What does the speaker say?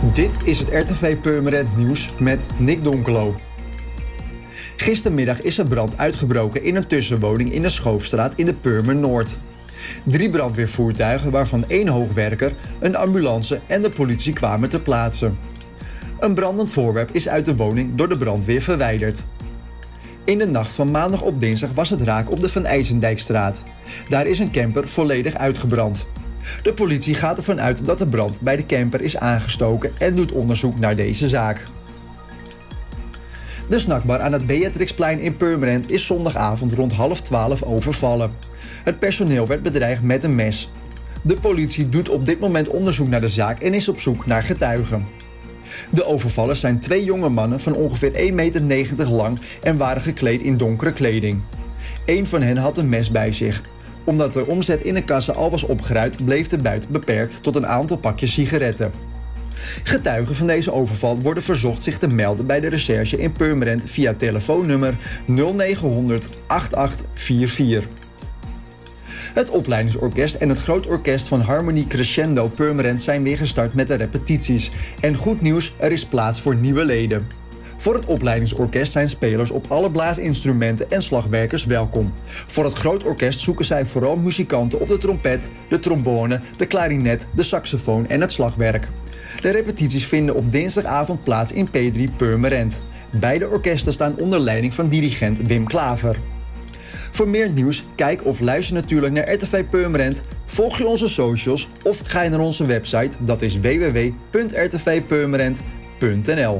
Dit is het RTV Purmerend Nieuws met Nick Donkelo. Gistermiddag is er brand uitgebroken in een tussenwoning in de Schoofstraat in de Purmer Noord. Drie brandweervoertuigen, waarvan één hoogwerker, een ambulance en de politie kwamen ter plaatse. Een brandend voorwerp is uit de woning door de brandweer verwijderd. In de nacht van maandag op dinsdag was het raak op de Van IJsendijkstraat. Daar is een camper volledig uitgebrand. De politie gaat ervan uit dat de brand bij de camper is aangestoken en doet onderzoek naar deze zaak. De snackbar aan het Beatrixplein in Purmerend is zondagavond rond half twaalf overvallen. Het personeel werd bedreigd met een mes. De politie doet op dit moment onderzoek naar de zaak en is op zoek naar getuigen. De overvallers zijn twee jonge mannen van ongeveer 1,90 meter lang en waren gekleed in donkere kleding. Eén van hen had een mes bij zich omdat de omzet in de kassa al was opgeruimd, bleef de buit beperkt tot een aantal pakjes sigaretten. Getuigen van deze overval worden verzocht zich te melden bij de recherche in Purmerend via telefoonnummer 0900 8844. Het opleidingsorkest en het groot orkest van Harmonie Crescendo Purmerend zijn weer gestart met de repetities. En goed nieuws, er is plaats voor nieuwe leden. Voor het opleidingsorkest zijn spelers op alle blaasinstrumenten en slagwerkers welkom. Voor het groot orkest zoeken zij vooral muzikanten op de trompet, de trombone, de klarinet, de saxofoon en het slagwerk. De repetities vinden op dinsdagavond plaats in P3 Purmerend. Beide orkesten staan onder leiding van dirigent Wim Klaver. Voor meer nieuws, kijk of luister natuurlijk naar RTV Purmerend, volg je onze socials of ga je naar onze website, dat is www.rtvpurmerend.nl.